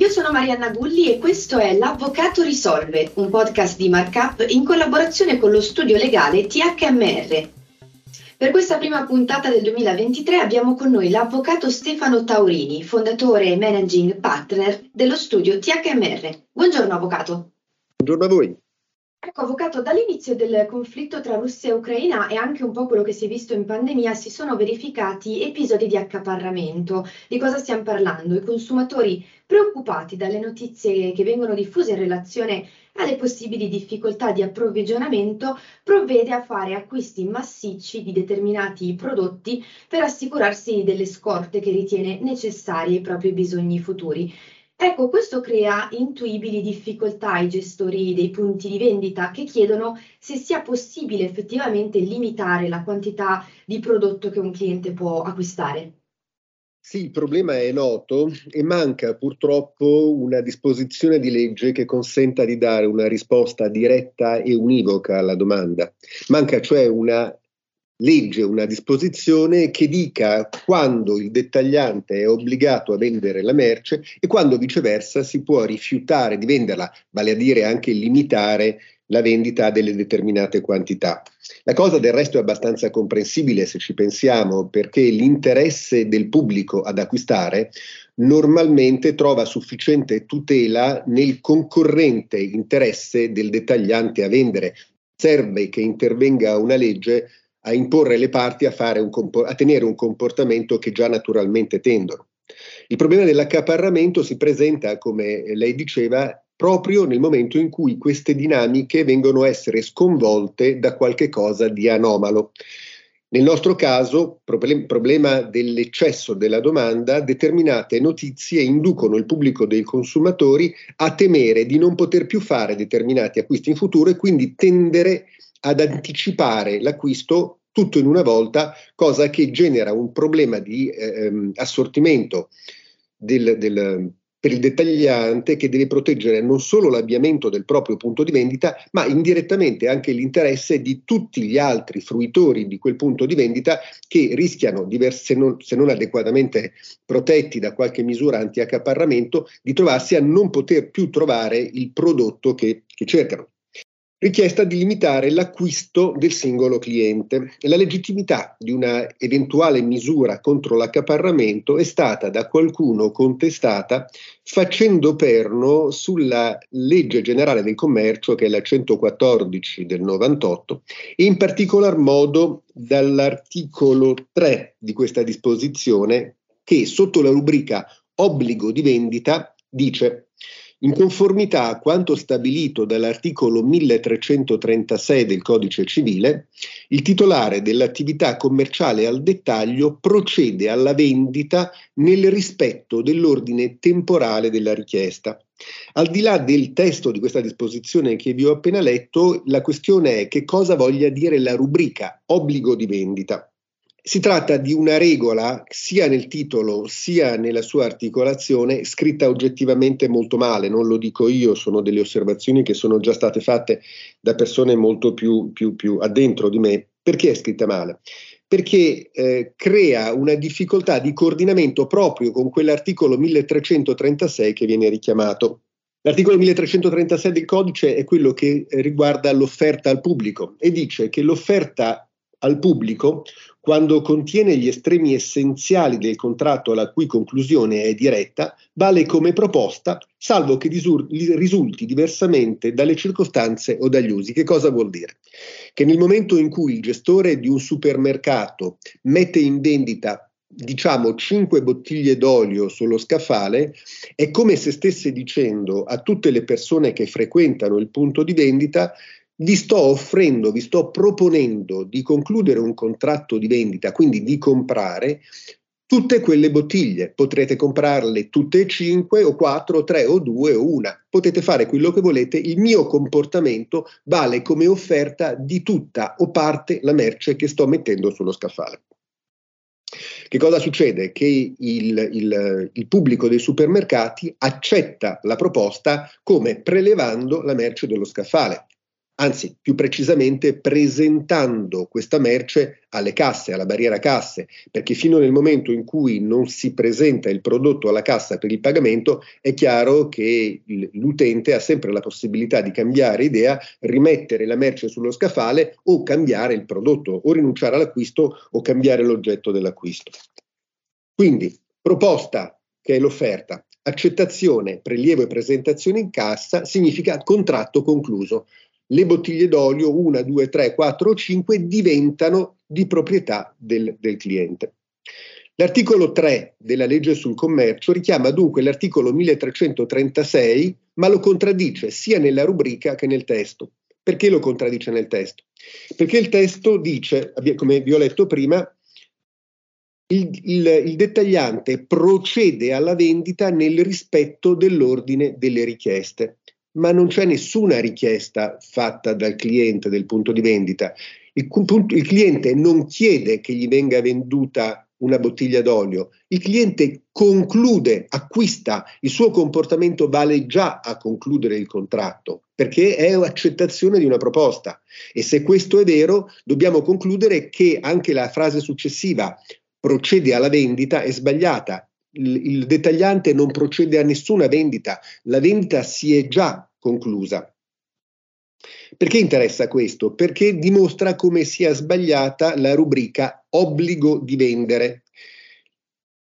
Io sono Marianna Gulli e questo è L'Avvocato Risolve, un podcast di Markup in collaborazione con lo studio legale THMR. Per questa prima puntata del 2023 abbiamo con noi l'avvocato Stefano Taurini, fondatore e managing partner dello studio THMR. Buongiorno avvocato. Buongiorno a voi. Ecco, avvocato, dall'inizio del conflitto tra Russia e Ucraina e anche un po' quello che si è visto in pandemia si sono verificati episodi di accaparramento. Di cosa stiamo parlando? I consumatori preoccupati dalle notizie che vengono diffuse in relazione alle possibili difficoltà di approvvigionamento, provvede a fare acquisti massicci di determinati prodotti per assicurarsi delle scorte che ritiene necessarie ai propri bisogni futuri. Ecco, questo crea intuibili difficoltà ai gestori dei punti di vendita che chiedono se sia possibile effettivamente limitare la quantità di prodotto che un cliente può acquistare. Sì, il problema è noto e manca purtroppo una disposizione di legge che consenta di dare una risposta diretta e univoca alla domanda. Manca cioè una legge una disposizione che dica quando il dettagliante è obbligato a vendere la merce e quando viceversa si può rifiutare di venderla, vale a dire anche limitare la vendita delle determinate quantità. La cosa del resto è abbastanza comprensibile se ci pensiamo, perché l'interesse del pubblico ad acquistare normalmente trova sufficiente tutela nel concorrente interesse del dettagliante a vendere. Serve che intervenga una legge a imporre le parti a, compor- a tenere un comportamento che già naturalmente tendono. Il problema dell'accaparramento si presenta, come lei diceva, proprio nel momento in cui queste dinamiche vengono a essere sconvolte da qualche cosa di anomalo. Nel nostro caso, problem- problema dell'eccesso della domanda, determinate notizie inducono il pubblico dei consumatori a temere di non poter più fare determinati acquisti in futuro e quindi tendere ad anticipare l'acquisto tutto in una volta, cosa che genera un problema di eh, ehm, assortimento del, del, per il dettagliante che deve proteggere non solo l'avviamento del proprio punto di vendita, ma indirettamente anche l'interesse di tutti gli altri fruitori di quel punto di vendita che rischiano, diverse, se, non, se non adeguatamente protetti da qualche misura anti-accaparramento, di trovarsi a non poter più trovare il prodotto che, che cercano richiesta di limitare l'acquisto del singolo cliente. La legittimità di una eventuale misura contro l'accaparramento è stata da qualcuno contestata facendo perno sulla legge generale del commercio, che è la 114 del 98, e in particolar modo dall'articolo 3 di questa disposizione che sotto la rubrica obbligo di vendita dice in conformità a quanto stabilito dall'articolo 1336 del Codice civile, il titolare dell'attività commerciale al dettaglio procede alla vendita nel rispetto dell'ordine temporale della richiesta. Al di là del testo di questa disposizione che vi ho appena letto, la questione è che cosa voglia dire la rubrica obbligo di vendita. Si tratta di una regola, sia nel titolo sia nella sua articolazione, scritta oggettivamente molto male, non lo dico io, sono delle osservazioni che sono già state fatte da persone molto più, più, più addentro di me. Perché è scritta male? Perché eh, crea una difficoltà di coordinamento proprio con quell'articolo 1336 che viene richiamato. L'articolo 1336 del codice è quello che riguarda l'offerta al pubblico e dice che l'offerta al pubblico quando contiene gli estremi essenziali del contratto alla cui conclusione è diretta, vale come proposta, salvo che disur- risulti diversamente dalle circostanze o dagli usi. Che cosa vuol dire? Che nel momento in cui il gestore di un supermercato mette in vendita diciamo 5 bottiglie d'olio sullo scaffale, è come se stesse dicendo a tutte le persone che frequentano il punto di vendita vi sto offrendo, vi sto proponendo di concludere un contratto di vendita, quindi di comprare tutte quelle bottiglie. Potrete comprarle tutte e cinque o quattro o tre o due o una. Potete fare quello che volete. Il mio comportamento vale come offerta di tutta o parte la merce che sto mettendo sullo scaffale. Che cosa succede? Che il, il, il, pubblico dei supermercati accetta la proposta come prelevando la merce dello scaffale anzi più precisamente presentando questa merce alle casse, alla barriera casse, perché fino nel momento in cui non si presenta il prodotto alla cassa per il pagamento è chiaro che l'utente ha sempre la possibilità di cambiare idea, rimettere la merce sullo scaffale o cambiare il prodotto o rinunciare all'acquisto o cambiare l'oggetto dell'acquisto. Quindi proposta che è l'offerta, accettazione, prelievo e presentazione in cassa significa contratto concluso le bottiglie d'olio 1, 2, 3, 4 o 5 diventano di proprietà del, del cliente. L'articolo 3 della legge sul commercio richiama dunque l'articolo 1336, ma lo contraddice sia nella rubrica che nel testo. Perché lo contraddice nel testo? Perché il testo dice, come vi ho letto prima, il, il, il, dettagliante procede alla vendita nel rispetto dell'ordine delle richieste ma non c'è nessuna richiesta fatta dal cliente del punto di vendita. Il, il, cliente non chiede che gli venga venduta una bottiglia d'olio, il cliente conclude, acquista, il suo comportamento vale già a concludere il contratto, perché è accettazione di una proposta. E se questo è vero, dobbiamo concludere che anche la frase successiva procede alla vendita è sbagliata il, il dettagliante non procede a nessuna vendita, la vendita si è già conclusa. Perché interessa questo? Perché dimostra come sia sbagliata la rubrica obbligo di vendere.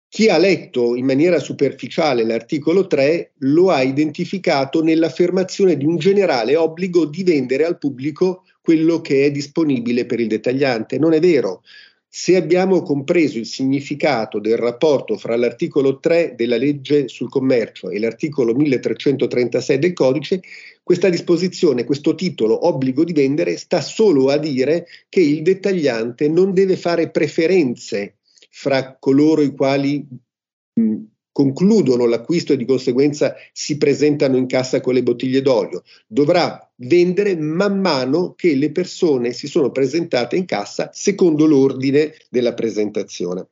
Chi ha letto in maniera superficiale l'articolo 3 lo ha identificato nell'affermazione di un generale obbligo di vendere al pubblico quello che è disponibile per il dettagliante. Non è vero. Se abbiamo compreso il significato del rapporto fra l'articolo 3 della legge sul commercio e l'articolo 1336 del codice, questa disposizione, questo titolo obbligo di vendere sta solo a dire che il dettagliante non deve fare preferenze fra coloro i quali mh, concludono l'acquisto e di conseguenza si presentano in cassa con le bottiglie d'olio. Dovrà vendere man mano che le persone si sono presentate in cassa secondo l'ordine della presentazione.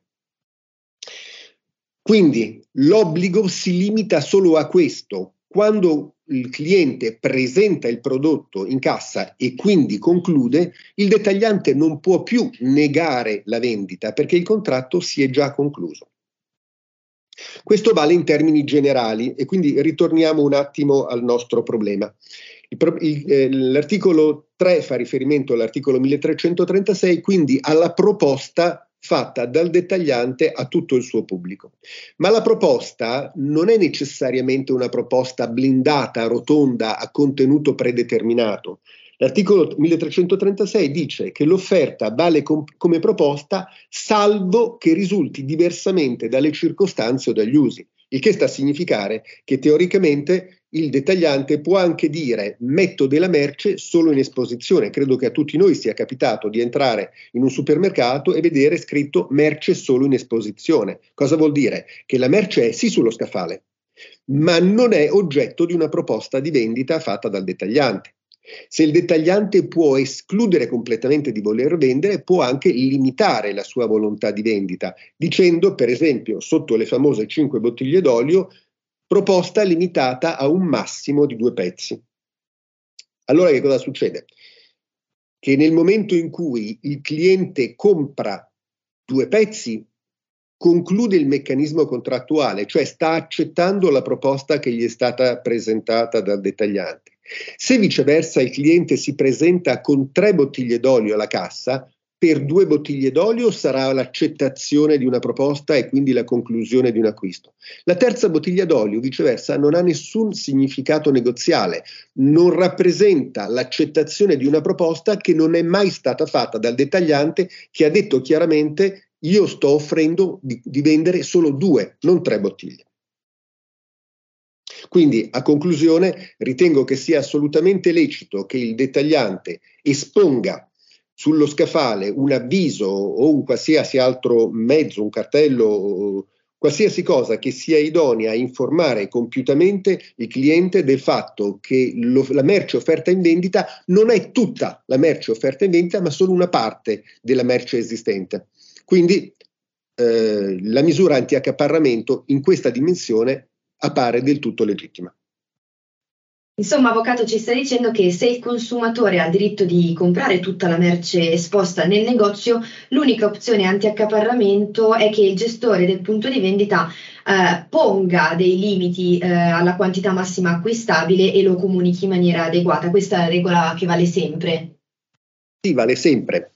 Quindi l'obbligo si limita solo a questo. Quando il cliente presenta il prodotto in cassa e quindi conclude, il dettagliante non può più negare la vendita perché il contratto si è già concluso. Questo vale in termini generali e quindi ritorniamo un attimo al nostro problema. Il, il, eh, l'articolo 3 fa riferimento all'articolo 1336, quindi alla proposta fatta dal dettagliante a tutto il suo pubblico. Ma la proposta non è necessariamente una proposta blindata, rotonda, a contenuto predeterminato. L'articolo 1336 dice che l'offerta vale com- come proposta salvo che risulti diversamente dalle circostanze o dagli usi, il che sta a significare che teoricamente il dettagliante può anche dire metto della merce solo in esposizione. Credo che a tutti noi sia capitato di entrare in un supermercato e vedere scritto merce solo in esposizione. Cosa vuol dire? Che la merce è sì sullo scaffale, ma non è oggetto di una proposta di vendita fatta dal dettagliante. Se il dettagliante può escludere completamente di voler vendere, può anche limitare la sua volontà di vendita, dicendo, per esempio, sotto le famose 5 bottiglie d'olio, proposta limitata a un massimo di due pezzi. Allora che cosa succede? Che nel momento in cui il cliente compra due pezzi, conclude il meccanismo contrattuale, cioè sta accettando la proposta che gli è stata presentata dal dettagliante. Se viceversa il cliente si presenta con tre bottiglie d'olio alla cassa, per due bottiglie d'olio sarà l'accettazione di una proposta e quindi la conclusione di un acquisto. La terza bottiglia d'olio, viceversa, non ha nessun significato negoziale, non rappresenta l'accettazione di una proposta che non è mai stata fatta dal dettagliante che ha detto chiaramente io sto offrendo di, di vendere solo due, non tre bottiglie. Quindi, a conclusione, ritengo che sia assolutamente lecito che il dettagliante esponga sullo scaffale un avviso o un qualsiasi altro mezzo, un cartello, qualsiasi cosa che sia idonea a informare compiutamente il cliente del fatto che lo, la merce offerta in vendita non è tutta la merce offerta in vendita, ma solo una parte della merce esistente. Quindi eh, la misura anti-accaparramento in questa dimensione appare del tutto legittima. Insomma, avvocato ci sta dicendo che se il consumatore ha il diritto di comprare tutta la merce esposta nel negozio, l'unica opzione anti-accaparramento è che il gestore del punto di vendita eh, ponga dei limiti eh, alla quantità massima acquistabile e lo comunichi in maniera adeguata. Questa è la regola che vale sempre. Sì, vale sempre.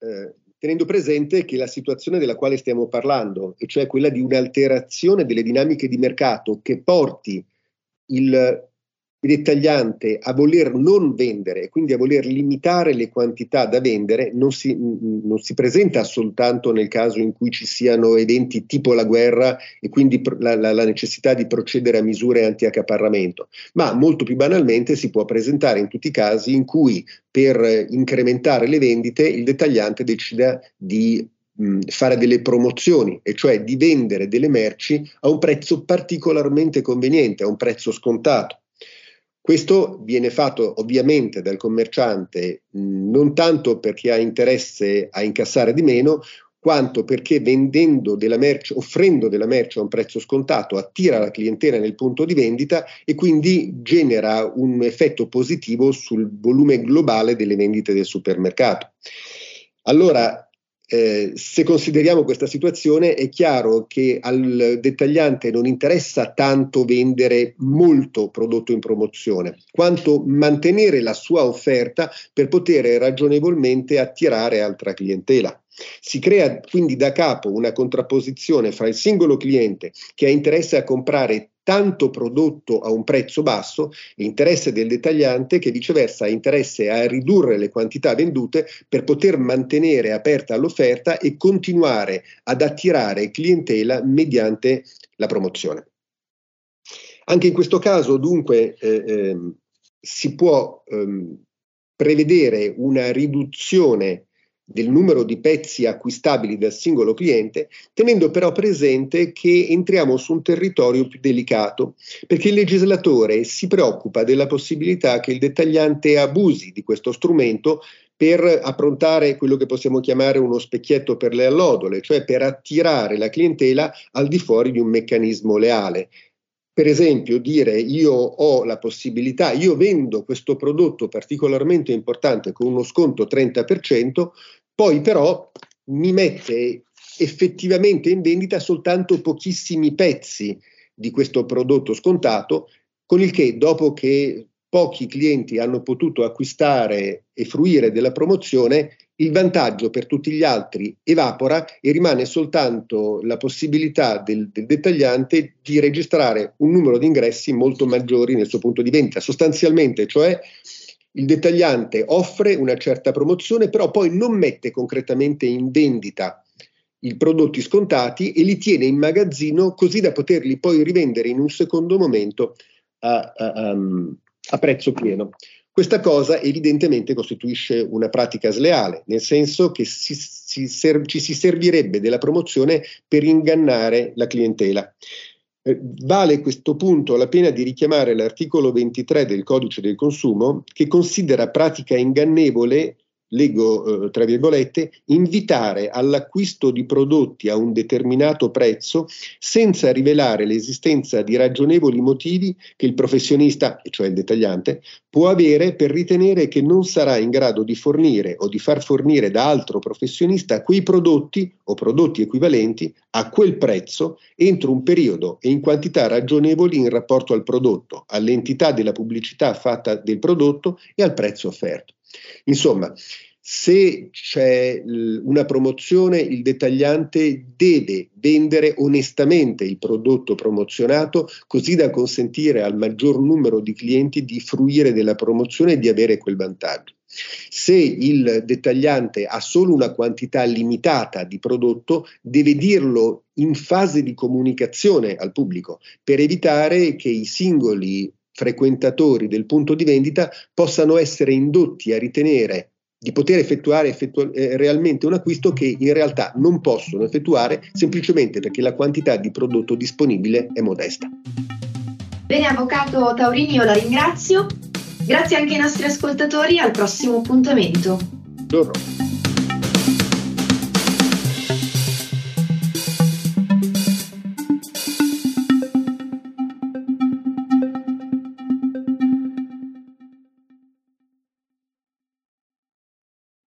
Eh, tenendo presente che la situazione della quale stiamo parlando, e cioè quella di un'alterazione delle dinamiche di mercato che porti il dettagliante a voler non vendere e quindi a voler limitare le quantità da vendere non si, non si, presenta soltanto nel caso in cui ci siano eventi tipo la guerra e quindi la, la, la necessità di procedere a misure anti-accaparramento, ma molto più banalmente si può presentare in tutti i casi in cui per incrementare le vendite il dettagliante decida di fare delle promozioni, e cioè di vendere delle merci a un prezzo particolarmente conveniente, a un prezzo scontato. Questo viene fatto ovviamente dal commerciante non tanto perché ha interesse a incassare di meno, quanto perché vendendo della merce, offrendo della merce a un prezzo scontato, attira la clientela nel punto di vendita e quindi genera un effetto positivo sul volume globale delle vendite del supermercato. Allora, eh, se consideriamo questa situazione è chiaro che al dettagliante non interessa tanto vendere molto prodotto in promozione, quanto mantenere la sua offerta per poter ragionevolmente attirare altra clientela. Si crea quindi da capo una contrapposizione fra il singolo cliente che ha interesse a comprare tanto prodotto a un prezzo basso, l'interesse del dettagliante che viceversa ha interesse a ridurre le quantità vendute per poter mantenere aperta l'offerta e continuare ad attirare clientela mediante la promozione. Anche in questo caso dunque eh, eh, si può eh, prevedere una riduzione del numero di pezzi acquistabili dal singolo cliente, tenendo però presente che entriamo su un territorio più delicato, perché il legislatore si preoccupa della possibilità che il dettagliante abusi di questo strumento per approntare quello che possiamo chiamare uno specchietto per le allodole, cioè per attirare la clientela al di fuori di un meccanismo leale. Per esempio, dire io ho la possibilità, io vendo questo prodotto particolarmente importante con uno sconto 30%, poi però mi mette effettivamente in vendita soltanto pochissimi pezzi di questo prodotto scontato, con il che dopo che pochi clienti hanno potuto acquistare e fruire della promozione, il vantaggio per tutti gli altri evapora e rimane soltanto la possibilità del, del, dettagliante di registrare un numero di ingressi molto maggiori nel suo punto di vendita. Sostanzialmente, cioè, il dettagliante offre una certa promozione, però poi non mette concretamente in vendita i prodotti scontati e li tiene in magazzino così da poterli poi rivendere in un secondo momento a, a, a prezzo pieno. Questa cosa evidentemente costituisce una pratica sleale, nel senso che si, si ser- ci si servirebbe della promozione per ingannare la clientela. Eh, vale a questo punto la pena di richiamare l'articolo 23 del codice del consumo che considera pratica ingannevole leggo eh, tra virgolette, invitare all'acquisto di prodotti a un determinato prezzo senza rivelare l'esistenza di ragionevoli motivi che il professionista, cioè il dettagliante, può avere per ritenere che non sarà in grado di fornire o di far fornire da altro professionista quei prodotti o prodotti equivalenti a quel prezzo entro un periodo e in quantità ragionevoli in rapporto al prodotto, all'entità della pubblicità fatta del prodotto e al prezzo offerto. Insomma, se c'è una promozione, il dettagliante deve vendere onestamente il prodotto promozionato così da consentire al maggior numero di clienti di fruire della promozione e di avere quel vantaggio. Se il dettagliante ha solo una quantità limitata di prodotto, deve dirlo in fase di comunicazione al pubblico per evitare che i singoli frequentatori del punto di vendita possano essere indotti a ritenere di poter effettuare effettu- eh, realmente un acquisto che in realtà non possono effettuare semplicemente perché la quantità di prodotto disponibile è modesta. Bene, Avvocato Taurini, io la ringrazio. Grazie anche ai nostri ascoltatori, al prossimo appuntamento. Buongiorno.